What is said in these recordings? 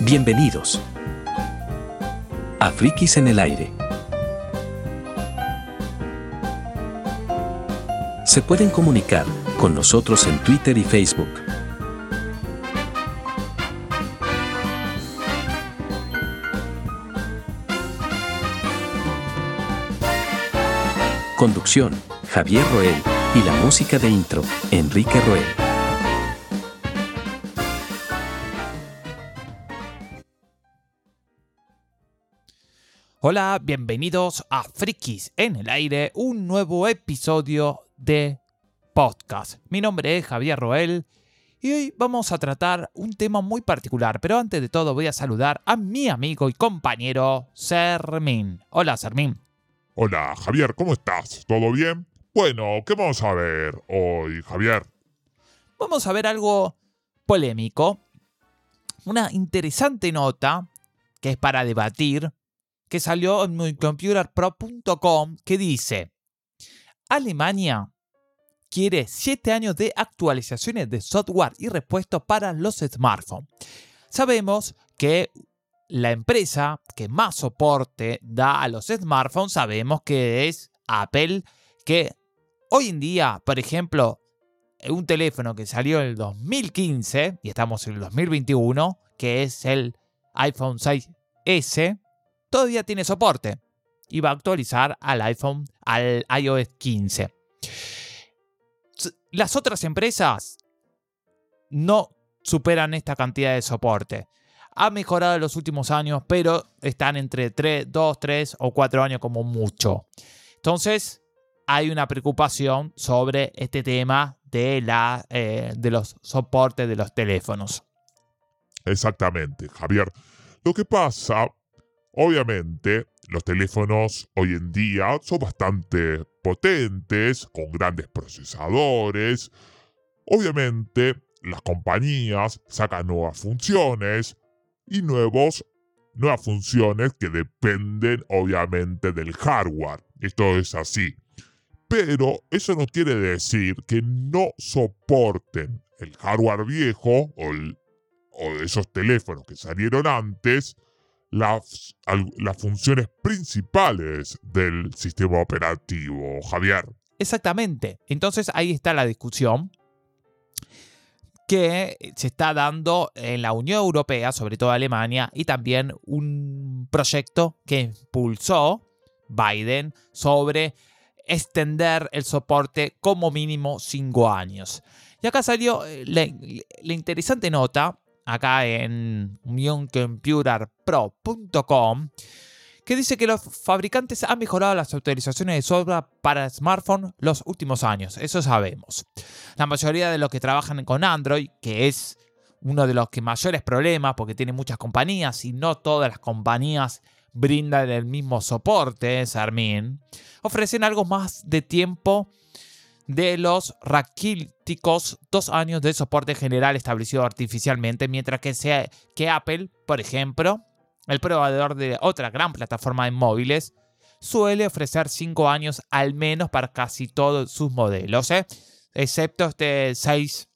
Bienvenidos a Frikis en el aire. Se pueden comunicar con nosotros en Twitter y Facebook. Conducción, Javier Roel. Y la música de intro, Enrique Roel. Hola, bienvenidos a Frikis en el aire, un nuevo episodio de podcast. Mi nombre es Javier Roel y hoy vamos a tratar un tema muy particular, pero antes de todo voy a saludar a mi amigo y compañero Sermín. Hola, Sermín. Hola, Javier, ¿cómo estás? ¿Todo bien? Bueno, ¿qué vamos a ver hoy, Javier? Vamos a ver algo polémico, una interesante nota que es para debatir, que salió en computerpro.com que dice, Alemania quiere 7 años de actualizaciones de software y repuestos para los smartphones. Sabemos que la empresa que más soporte da a los smartphones, sabemos que es Apple, que hoy en día, por ejemplo, un teléfono que salió en el 2015, y estamos en el 2021, que es el iPhone 6S, todavía tiene soporte y va a actualizar al iPhone, al iOS 15. Las otras empresas no superan esta cantidad de soporte. Ha mejorado en los últimos años, pero están entre 3, 2, 3 o 4 años como mucho. Entonces, hay una preocupación sobre este tema de, la, eh, de los soportes de los teléfonos. Exactamente, Javier. Lo que pasa, obviamente, los teléfonos hoy en día son bastante potentes, con grandes procesadores. Obviamente, las compañías sacan nuevas funciones y nuevos, nuevas funciones que dependen obviamente del hardware. Esto es así. Pero eso no quiere decir que no soporten el hardware viejo o, o esos teléfonos que salieron antes las, funciones principales del sistema operativo, Javier. Exactamente. Entonces ahí está la discusión que se está dando en la Unión Europea, sobre todo Alemania, y también un proyecto que impulsó Biden sobre extender el soporte como mínimo 5 años. Y acá salió eh, la interesante nota, acá en unioncomputerpro.com, que dice que los fabricantes han mejorado las autorizaciones de software para smartphone los últimos años, eso sabemos. La mayoría de los que trabajan con Android, que es uno de los que mayores problemas porque tiene muchas compañías y no todas las compañías brindan el mismo soporte, Sarmin, ofrecen algo más de tiempo de los raquíticos dos años de soporte general establecido artificialmente, mientras que, sea, que Apple, por ejemplo, el proveedor de otra gran plataforma de móviles, suele ofrecer cinco años al menos para casi todos sus modelos, ¿eh? excepto este 6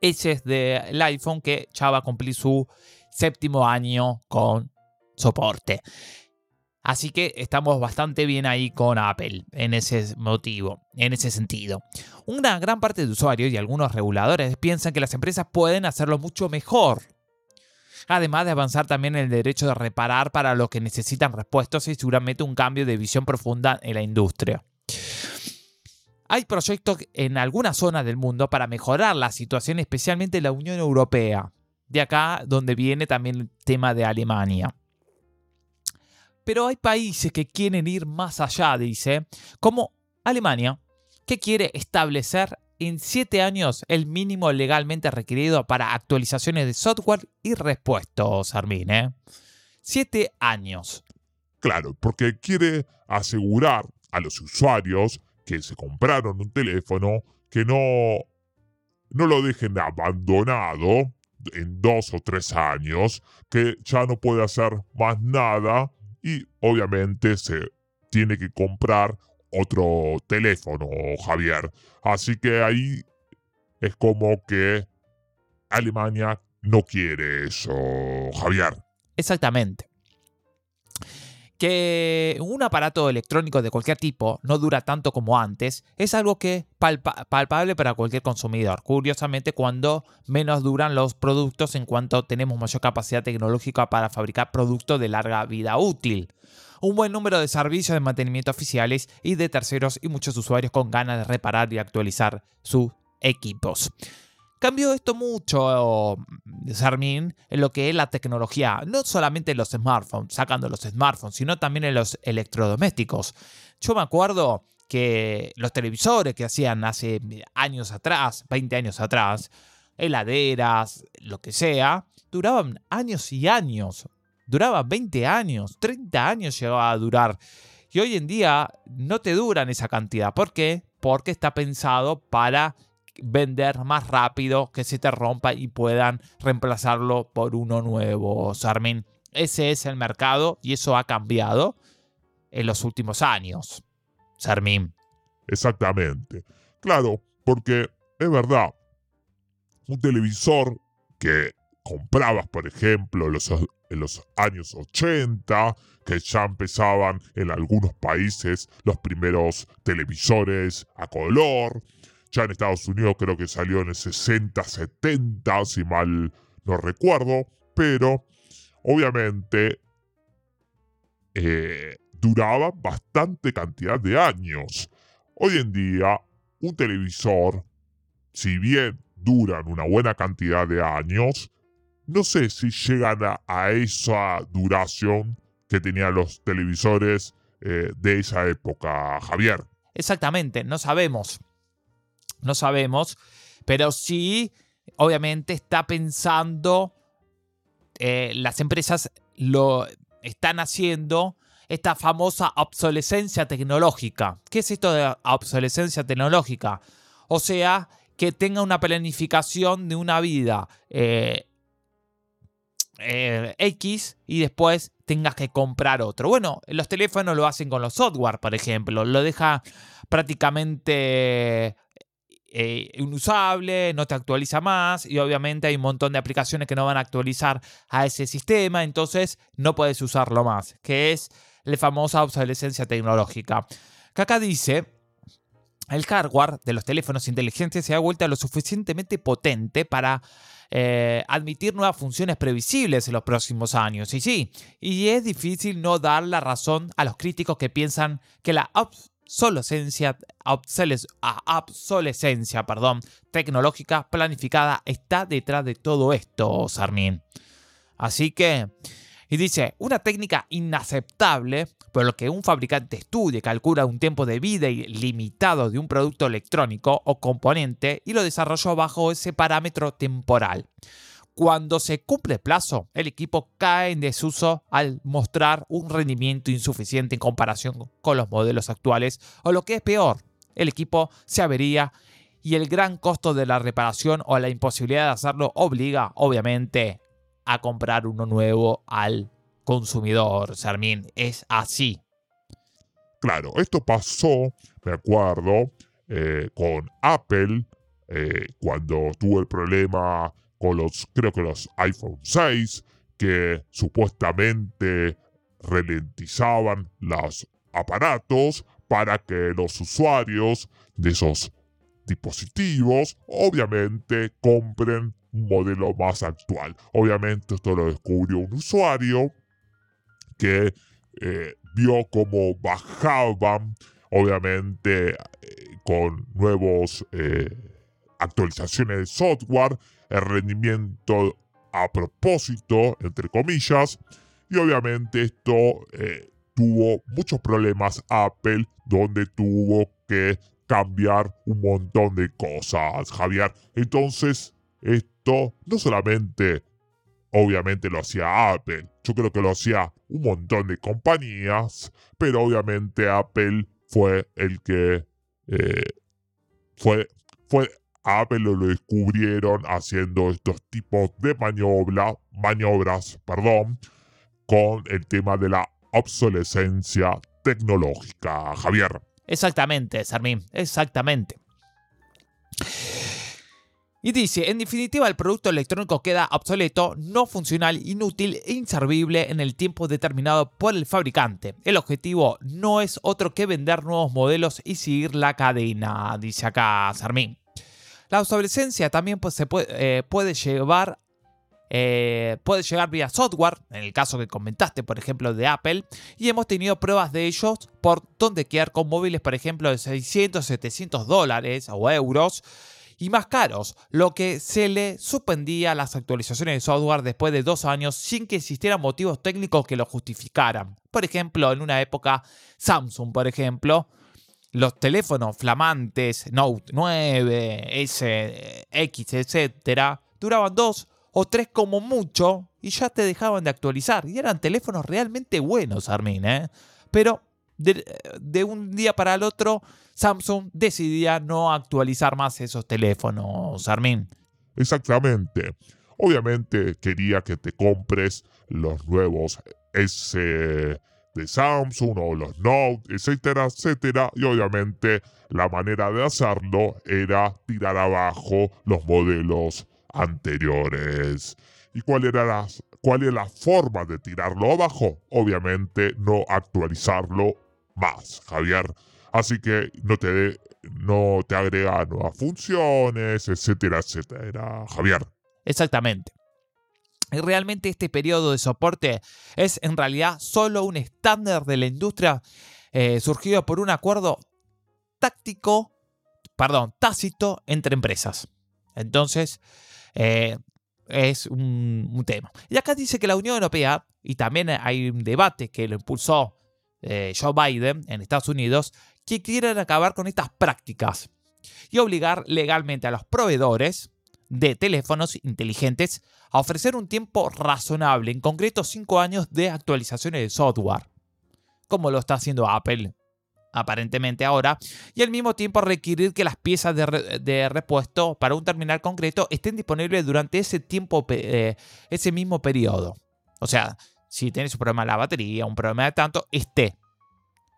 S del iPhone que ya va a cumplir su séptimo año con soporte. Así que estamos bastante bien ahí con Apple en ese motivo, en ese sentido. Una gran parte de usuarios y algunos reguladores piensan que las empresas pueden hacerlo mucho mejor. Además de avanzar también en el derecho de reparar para los que necesitan respuestas y seguramente un cambio de visión profunda en la industria. Hay proyectos en algunas zonas del mundo para mejorar la situación, especialmente en la Unión Europea. De acá donde viene también el tema de Alemania. Pero hay países que quieren ir más allá, dice, como Alemania, que quiere establecer en 7 años el mínimo legalmente requerido para actualizaciones de software y repuestos, Armin. ¿eh? 7 años. Claro, porque quiere asegurar a los usuarios que se compraron un teléfono que no, no lo dejen abandonado en dos o tres años, que ya no puede hacer más nada y obviamente se tiene que comprar otro teléfono, Javier. Así que ahí es como que Alemania no quiere eso, Javier. Exactamente. Que un aparato electrónico de cualquier tipo no dura tanto como antes es algo que palpa palpable para cualquier consumidor. Curiosamente, cuando menos duran los productos en cuanto tenemos mayor capacidad tecnológica para fabricar productos de larga vida útil. Un buen número de servicios de mantenimiento oficiales y de terceros y muchos usuarios con ganas de reparar y actualizar sus equipos. Cambió esto mucho, Sarmin, en lo que es la tecnología, no solamente en los smartphones, sacando los smartphones, sino también en los electrodomésticos. Yo me acuerdo que los televisores que hacían hace años atrás, 20 años atrás, heladeras, lo que sea, duraban años y años. Duraban 20 años, 30 años llegaba a durar. Y hoy en día no te duran esa cantidad. ¿Por qué? Porque está pensado para vender más rápido, que se te rompa y puedan reemplazarlo por uno nuevo, Sarmin. Ese es el mercado y eso ha cambiado en los últimos años, Sarmin. Exactamente. Claro, porque es verdad, un televisor que comprabas, por ejemplo, en los años 80, que ya empezaban en algunos países los primeros televisores a color, ya en Estados Unidos creo que salió en el 60, 70, si mal no recuerdo. Pero obviamente eh, duraba bastante cantidad de años. Hoy en día, un televisor, si bien duran una buena cantidad de años, no sé si llegan a, esa duración que tenían los televisores eh, de esa época, Javier. Exactamente, no sabemos no sabemos, pero sí, obviamente está pensando, eh, las empresas lo están haciendo esta famosa obsolescencia tecnológica. ¿Qué es esto de obsolescencia tecnológica? O sea, que tenga una planificación de una vida eh, eh, X y después tengas que comprar otro. Bueno, los teléfonos lo hacen con los software, por ejemplo. Lo deja prácticamente eh, inusable, no te actualiza más y obviamente hay un montón de aplicaciones que no van a actualizar a ese sistema, entonces no puedes usarlo más, que es la famosa obsolescencia tecnológica. Acá dice, el hardware de los teléfonos inteligentes se ha vuelto lo suficientemente potente para eh, admitir nuevas funciones previsibles en los próximos años. Y sí, y es difícil no dar la razón a los críticos que piensan que la obsolescencia perdón, tecnológica planificada está detrás de todo esto, Sarmin. Así que, y dice, una técnica inaceptable por lo que un fabricante estudia calcula un tiempo de vida limitado de un producto electrónico o componente y lo desarrolló bajo ese parámetro temporal. Cuando se cumple el plazo, el equipo cae en desuso al mostrar un rendimiento insuficiente en comparación con los modelos actuales, o lo que es peor, el equipo se avería y el gran costo de la reparación o la imposibilidad de hacerlo obliga, obviamente, a comprar uno nuevo al consumidor. Sarmín, es así. Claro, esto pasó, me acuerdo, eh, con Apple eh, cuando tuvo el problema los, creo que los iPhone 6, que supuestamente ralentizaban los aparatos para que los usuarios de esos dispositivos obviamente compren un modelo más actual. Obviamente esto lo descubrió un usuario que eh, vio cómo bajaban, obviamente eh, con nuevos eh, actualizaciones de software, el rendimiento a propósito, entre comillas, y obviamente esto eh, tuvo muchos problemas Apple, donde tuvo que cambiar un montón de cosas, Javier. Entonces, esto no solamente, obviamente lo hacía Apple, yo creo que lo hacía un montón de compañías, pero obviamente Apple fue el que eh, fue, fue Apple lo descubrieron haciendo estos tipos de maniobra, maniobras perdón, con el tema de la obsolescencia tecnológica. Javier. Exactamente, Sarmín, exactamente. Y dice, en definitiva, el producto electrónico queda obsoleto, no funcional, inútil e inservible en el tiempo determinado por el fabricante. El objetivo no es otro que vender nuevos modelos y seguir la cadena, dice acá Sarmín. La obsolescencia también pues, se puede, eh, llevar eh, puede llegar vía software, en el caso que comentaste, por ejemplo, de Apple, y hemos tenido pruebas de ellos por donde quedar con móviles, por ejemplo, de 600, 700 dólares o euros, y más caros, lo que se le suspendía las actualizaciones de software después de dos años sin que existieran motivos técnicos que lo justificaran. Por ejemplo, en una época, Samsung, por ejemplo, los teléfonos flamantes Note 9, S, X, etcétera, duraban dos o tres como mucho y ya te dejaban de actualizar. Y eran teléfonos realmente buenos, Armin, ¿eh? Pero de, un día para el otro, Samsung decidía no actualizar más esos teléfonos, Armin. Exactamente. Obviamente quería que te compres los nuevos S de Samsung o los Note, etcétera, etcétera. Y obviamente la manera de hacerlo era tirar abajo los modelos anteriores. ¿Y cuál era la, cuál es la forma de tirarlo abajo? Obviamente no actualizarlo más, Javier. Así que no te, no te agrega nuevas funciones, etcétera, etcétera, Javier. Exactamente. Y realmente este periodo de soporte es en realidad solo un estándar de la industria eh, surgido por un acuerdo táctico, perdón, tácito entre empresas. Entonces, eh, es un, tema. Y acá dice que la Unión Europea, y también hay un debate que lo impulsó eh, Joe Biden en Estados Unidos, que quieren acabar con estas prácticas y obligar legalmente a los proveedores de teléfonos inteligentes a ofrecer un tiempo razonable, en concreto 5 años de actualizaciones de software, como lo está haciendo Apple aparentemente ahora, y al mismo tiempo requerir que las piezas de, repuesto para un terminal concreto estén disponibles durante ese tiempo, eh, ese mismo periodo. O sea, si tienes un problema de la batería, un problema de tanto, esté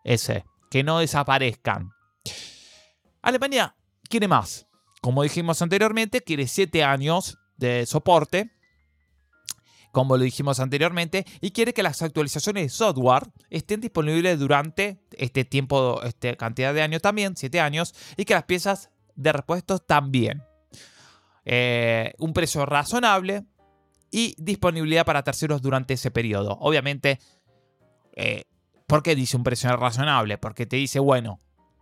ese, que no desaparezcan. Alemania quiere más. Como dijimos anteriormente, quiere 7 años de soporte como lo dijimos anteriormente, y quiere que las actualizaciones de software estén disponibles durante este tiempo, esta cantidad de años también, 7 años, y que las piezas de repuestos también. Eh, un precio razonable y disponibilidad para terceros durante ese periodo. Obviamente, eh, ¿por qué dice un precio razonable? Porque te dice, bueno,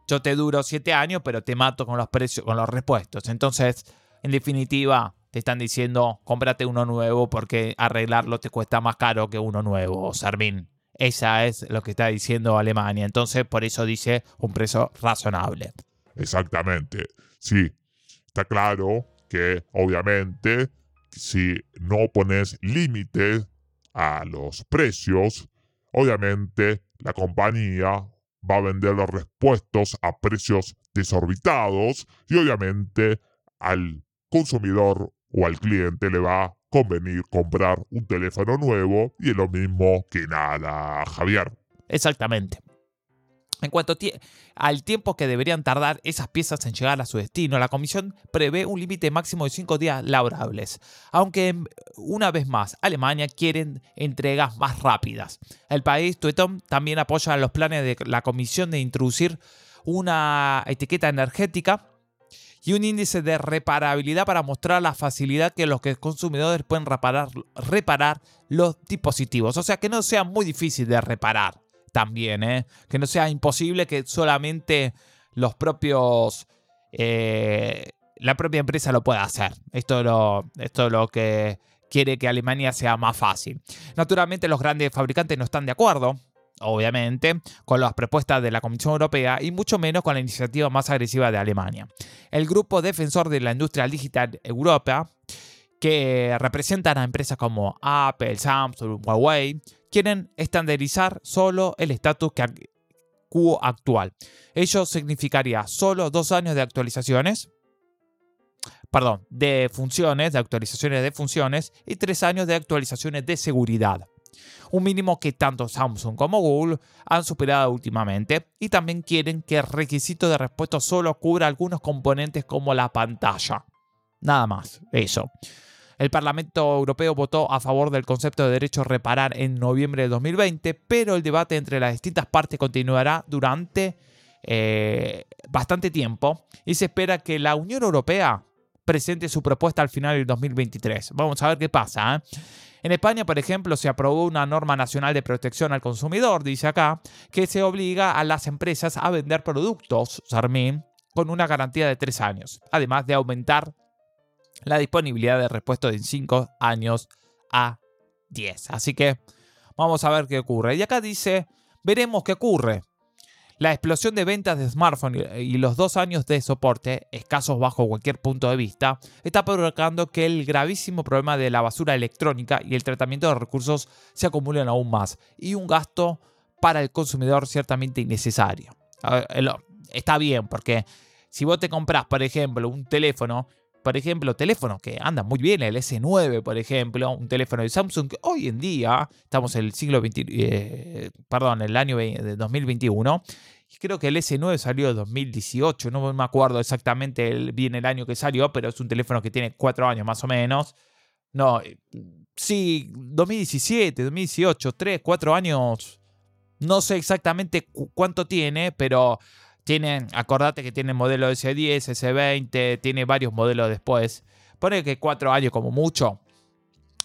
yo te duro 7 años, pero te mato con los precios, con los repuestos. Entonces, en definitiva, te están diciendo cómprate uno nuevo porque arreglarlo te cuesta más caro que uno nuevo, Sarmin. Esa es lo que está diciendo Alemania. Entonces, por eso dice un precio razonable. Exactamente. Sí, está claro que obviamente si no pones límites a los precios, obviamente la compañía va a vender los repuestos a precios desorbitados y obviamente al consumidor o al cliente le va a convenir comprar un teléfono nuevo y es lo mismo que nada, Javier. Exactamente. En cuanto al tiempo que deberían tardar esas piezas en llegar a su destino, la comisión prevé un límite máximo de 5 días laborables, aunque una vez más Alemania quiere entregas más rápidas. El país Tuetom también apoya los planes de la comisión de introducir una etiqueta energética y un índice de reparabilidad para mostrar la facilidad que los consumidores pueden reparar, reparar los dispositivos. O sea, que no sea muy difícil de reparar también, ¿eh? que no sea imposible que solamente los propios... Eh, la propia empresa lo pueda hacer. Esto lo, esto es lo que quiere que Alemania sea más fácil. Naturalmente los grandes fabricantes no están de acuerdo obviamente, con las propuestas de la Comisión Europea y mucho menos con la iniciativa más agresiva de Alemania. El grupo defensor de la industria digital Europa, que representan a empresas como Apple, Samsung, Huawei, quieren estandarizar solo el estatus quo actual. Ello significaría solo dos años de actualizaciones, perdón, de funciones, de actualizaciones de funciones y tres años de actualizaciones de seguridad un mínimo que tanto Samsung como Google han superado últimamente, y también quieren que el requisito de repuesto solo cubra algunos componentes como la pantalla. Nada más, eso. El Parlamento Europeo votó a favor del concepto de derecho a reparar en noviembre de 2020, pero el debate entre las distintas partes continuará durante eh, bastante tiempo y se espera que la Unión Europea presente su propuesta al final del 2023. Vamos a ver qué pasa. ¿eh? En España, por ejemplo, se aprobó una norma nacional de protección al consumidor, dice acá, que se obliga a las empresas a vender productos, Sarmín, con una garantía de tres años, además de aumentar la disponibilidad de repuesto de 5 años a 10. Así que vamos a ver qué ocurre. Y acá dice, veremos qué ocurre. La explosión de ventas de smartphones y los dos años de soporte, escasos bajo cualquier punto de vista, está provocando que el gravísimo problema de la basura electrónica y el tratamiento de recursos se acumulen aún más y un gasto para el consumidor ciertamente innecesario. Está bien, porque si vos te compras, por ejemplo, un teléfono por ejemplo, teléfonos que andan muy bien, el S9, por ejemplo, un teléfono de Samsung que hoy en día, estamos en el siglo 20, eh, perdón, el año de 2021, y creo que el S9 salió en 2018, no me acuerdo exactamente el, bien el año que salió, pero es un teléfono que tiene cuatro años más o menos. No, eh, sí, 2017, 2018, 3, 4 años, no sé exactamente cuánto tiene, pero tienen, acordate que tiene modelo S10, S20, tiene varios modelos después. Pone que cuatro años como mucho.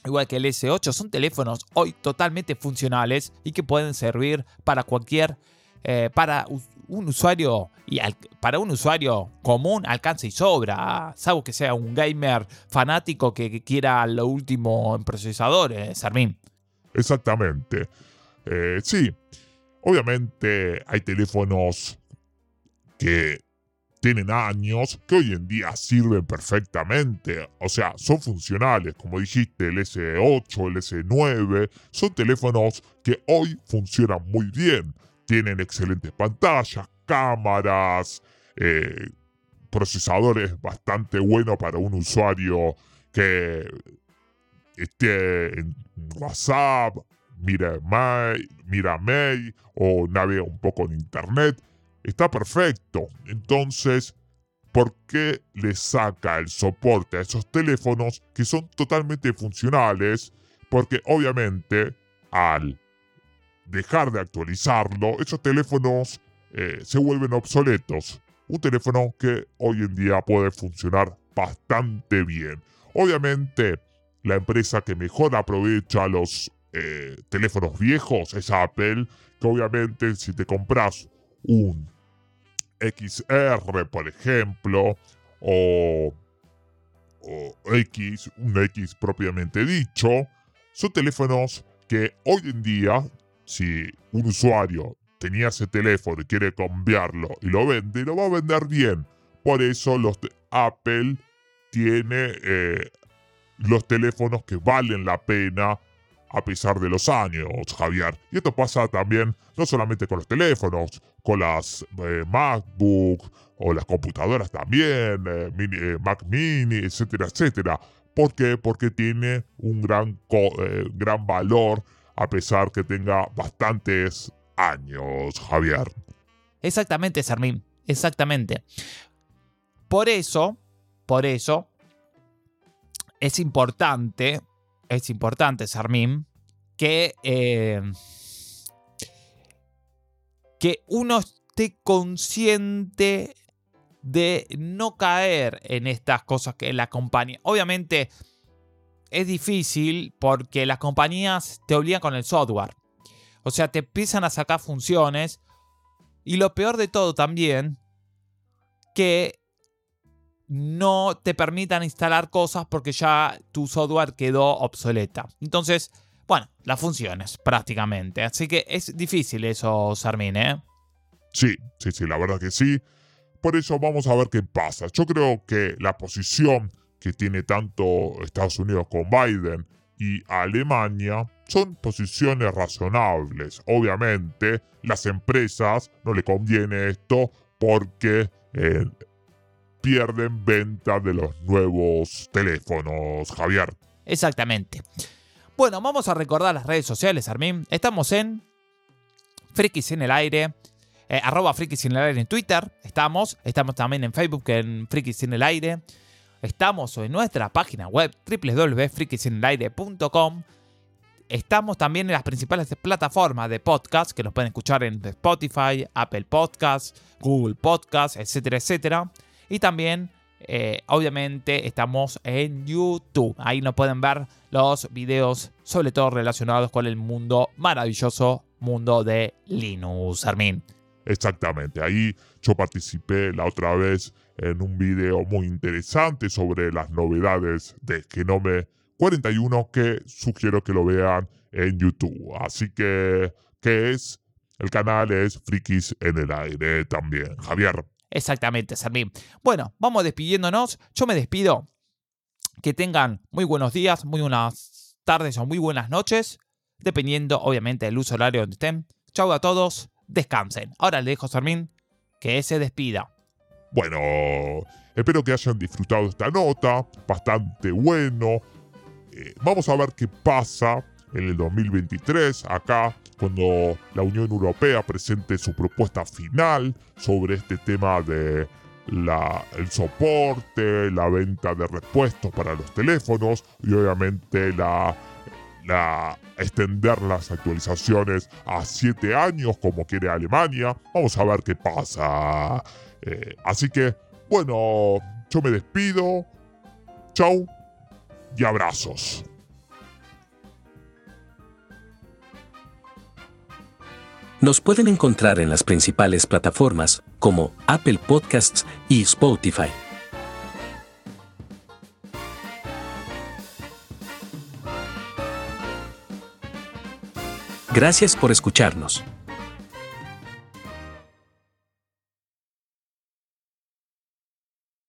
Igual que el S8, son teléfonos hoy totalmente funcionales y que pueden servir para cualquier, eh, para un usuario y para un usuario común alcanza y sobra, salvo que sea un gamer fanático que, quiera lo último en procesadores, Sarmín. Exactamente. Eh, sí, obviamente hay teléfonos que tienen años, que hoy en día sirven perfectamente. O sea, son funcionales, como dijiste, el S8, el S9, son teléfonos que hoy funcionan muy bien. Tienen excelentes pantallas, cámaras, eh, procesadores bastante buenos para un usuario que esté en WhatsApp, mira mail, mira mail o navega un poco en internet está perfecto. Entonces, ¿por qué le saca el soporte a esos teléfonos que son totalmente funcionales? Porque obviamente al dejar de actualizarlo, esos teléfonos eh, se vuelven obsoletos. Un teléfono que hoy en día puede funcionar bastante bien. Obviamente, la empresa que mejor aprovecha los eh, teléfonos viejos es Apple, que obviamente si te compras un XR, por ejemplo, o, X, un X propiamente dicho, son teléfonos que hoy en día, si un usuario tenía ese teléfono y quiere cambiarlo y lo vende, lo va a vender bien. Por eso los Apple tiene eh, los teléfonos que valen la pena a pesar de los años, Javier. Y esto pasa también no solamente con los teléfonos, con las eh, MacBook o las computadoras también, eh, eh, Mac Mini, etcétera, etcétera. ¿Por qué? Porque tiene un gran, gran valor a pesar que tenga bastantes años, Javier. Exactamente, Sarmín, exactamente. Por eso, por eso, es importante es importante, Sarmín, que, eh, que uno esté consciente de no caer en estas cosas que la compañía. Obviamente es difícil porque las compañías te obligan con el software. O sea, te empiezan a sacar funciones. Y lo peor de todo también, que no te permitan instalar cosas porque ya tu software quedó obsoleta. Entonces, bueno, las funciones prácticamente. Así que es difícil eso, Sarmin, ¿eh? Sí, sí, sí, la verdad que sí. Por eso vamos a ver qué pasa. Yo creo que la posición que tiene tanto Estados Unidos con Biden y Alemania son posiciones razonables. Obviamente, las empresas no le conviene esto porque eh, pierden venta de los nuevos teléfonos, Javier. Exactamente. Bueno, vamos a recordar las redes sociales, Armin. Estamos en Frikis en el aire, eh, arroba Frikis en el aire en Twitter. Estamos, estamos también en Facebook en Frikis en el aire. Estamos en nuestra página web www.frikisinelaire.com. Estamos también en las principales plataformas de podcast que nos pueden escuchar en Spotify, Apple Podcasts, Google Podcasts, etcétera, etcétera. Y también, eh, obviamente, estamos en YouTube. Ahí nos pueden ver los videos, sobre todo relacionados con el mundo maravilloso, mundo de Linux, Armin. Exactamente, ahí yo participé la otra vez en un video muy interesante sobre las novedades de Genome 41 que sugiero que lo vean en YouTube. Así que, ¿qué es? El canal es Frikis en el aire también. Javier. Exactamente, Sarmín. Bueno, vamos despidiéndonos. Yo me despido. Que tengan muy buenos días, muy buenas tardes o muy buenas noches, dependiendo obviamente del uso horario donde estén. Chau a todos, descansen. Ahora le dejo a Sarmín que se despida. Bueno, espero que hayan disfrutado esta nota, bastante bueno. Eh, vamos a ver qué pasa en el 2023, acá, cuando la Unión Europea presente su propuesta final sobre este tema de la, el soporte, la venta de repuestos para los teléfonos y obviamente la, la extender las actualizaciones a 7 años como quiere Alemania. Vamos a ver qué pasa. Eh, así que, bueno, yo me despido. Chau y abrazos. Nos pueden encontrar en las principales plataformas como Apple Podcasts y Spotify. Gracias por escucharnos.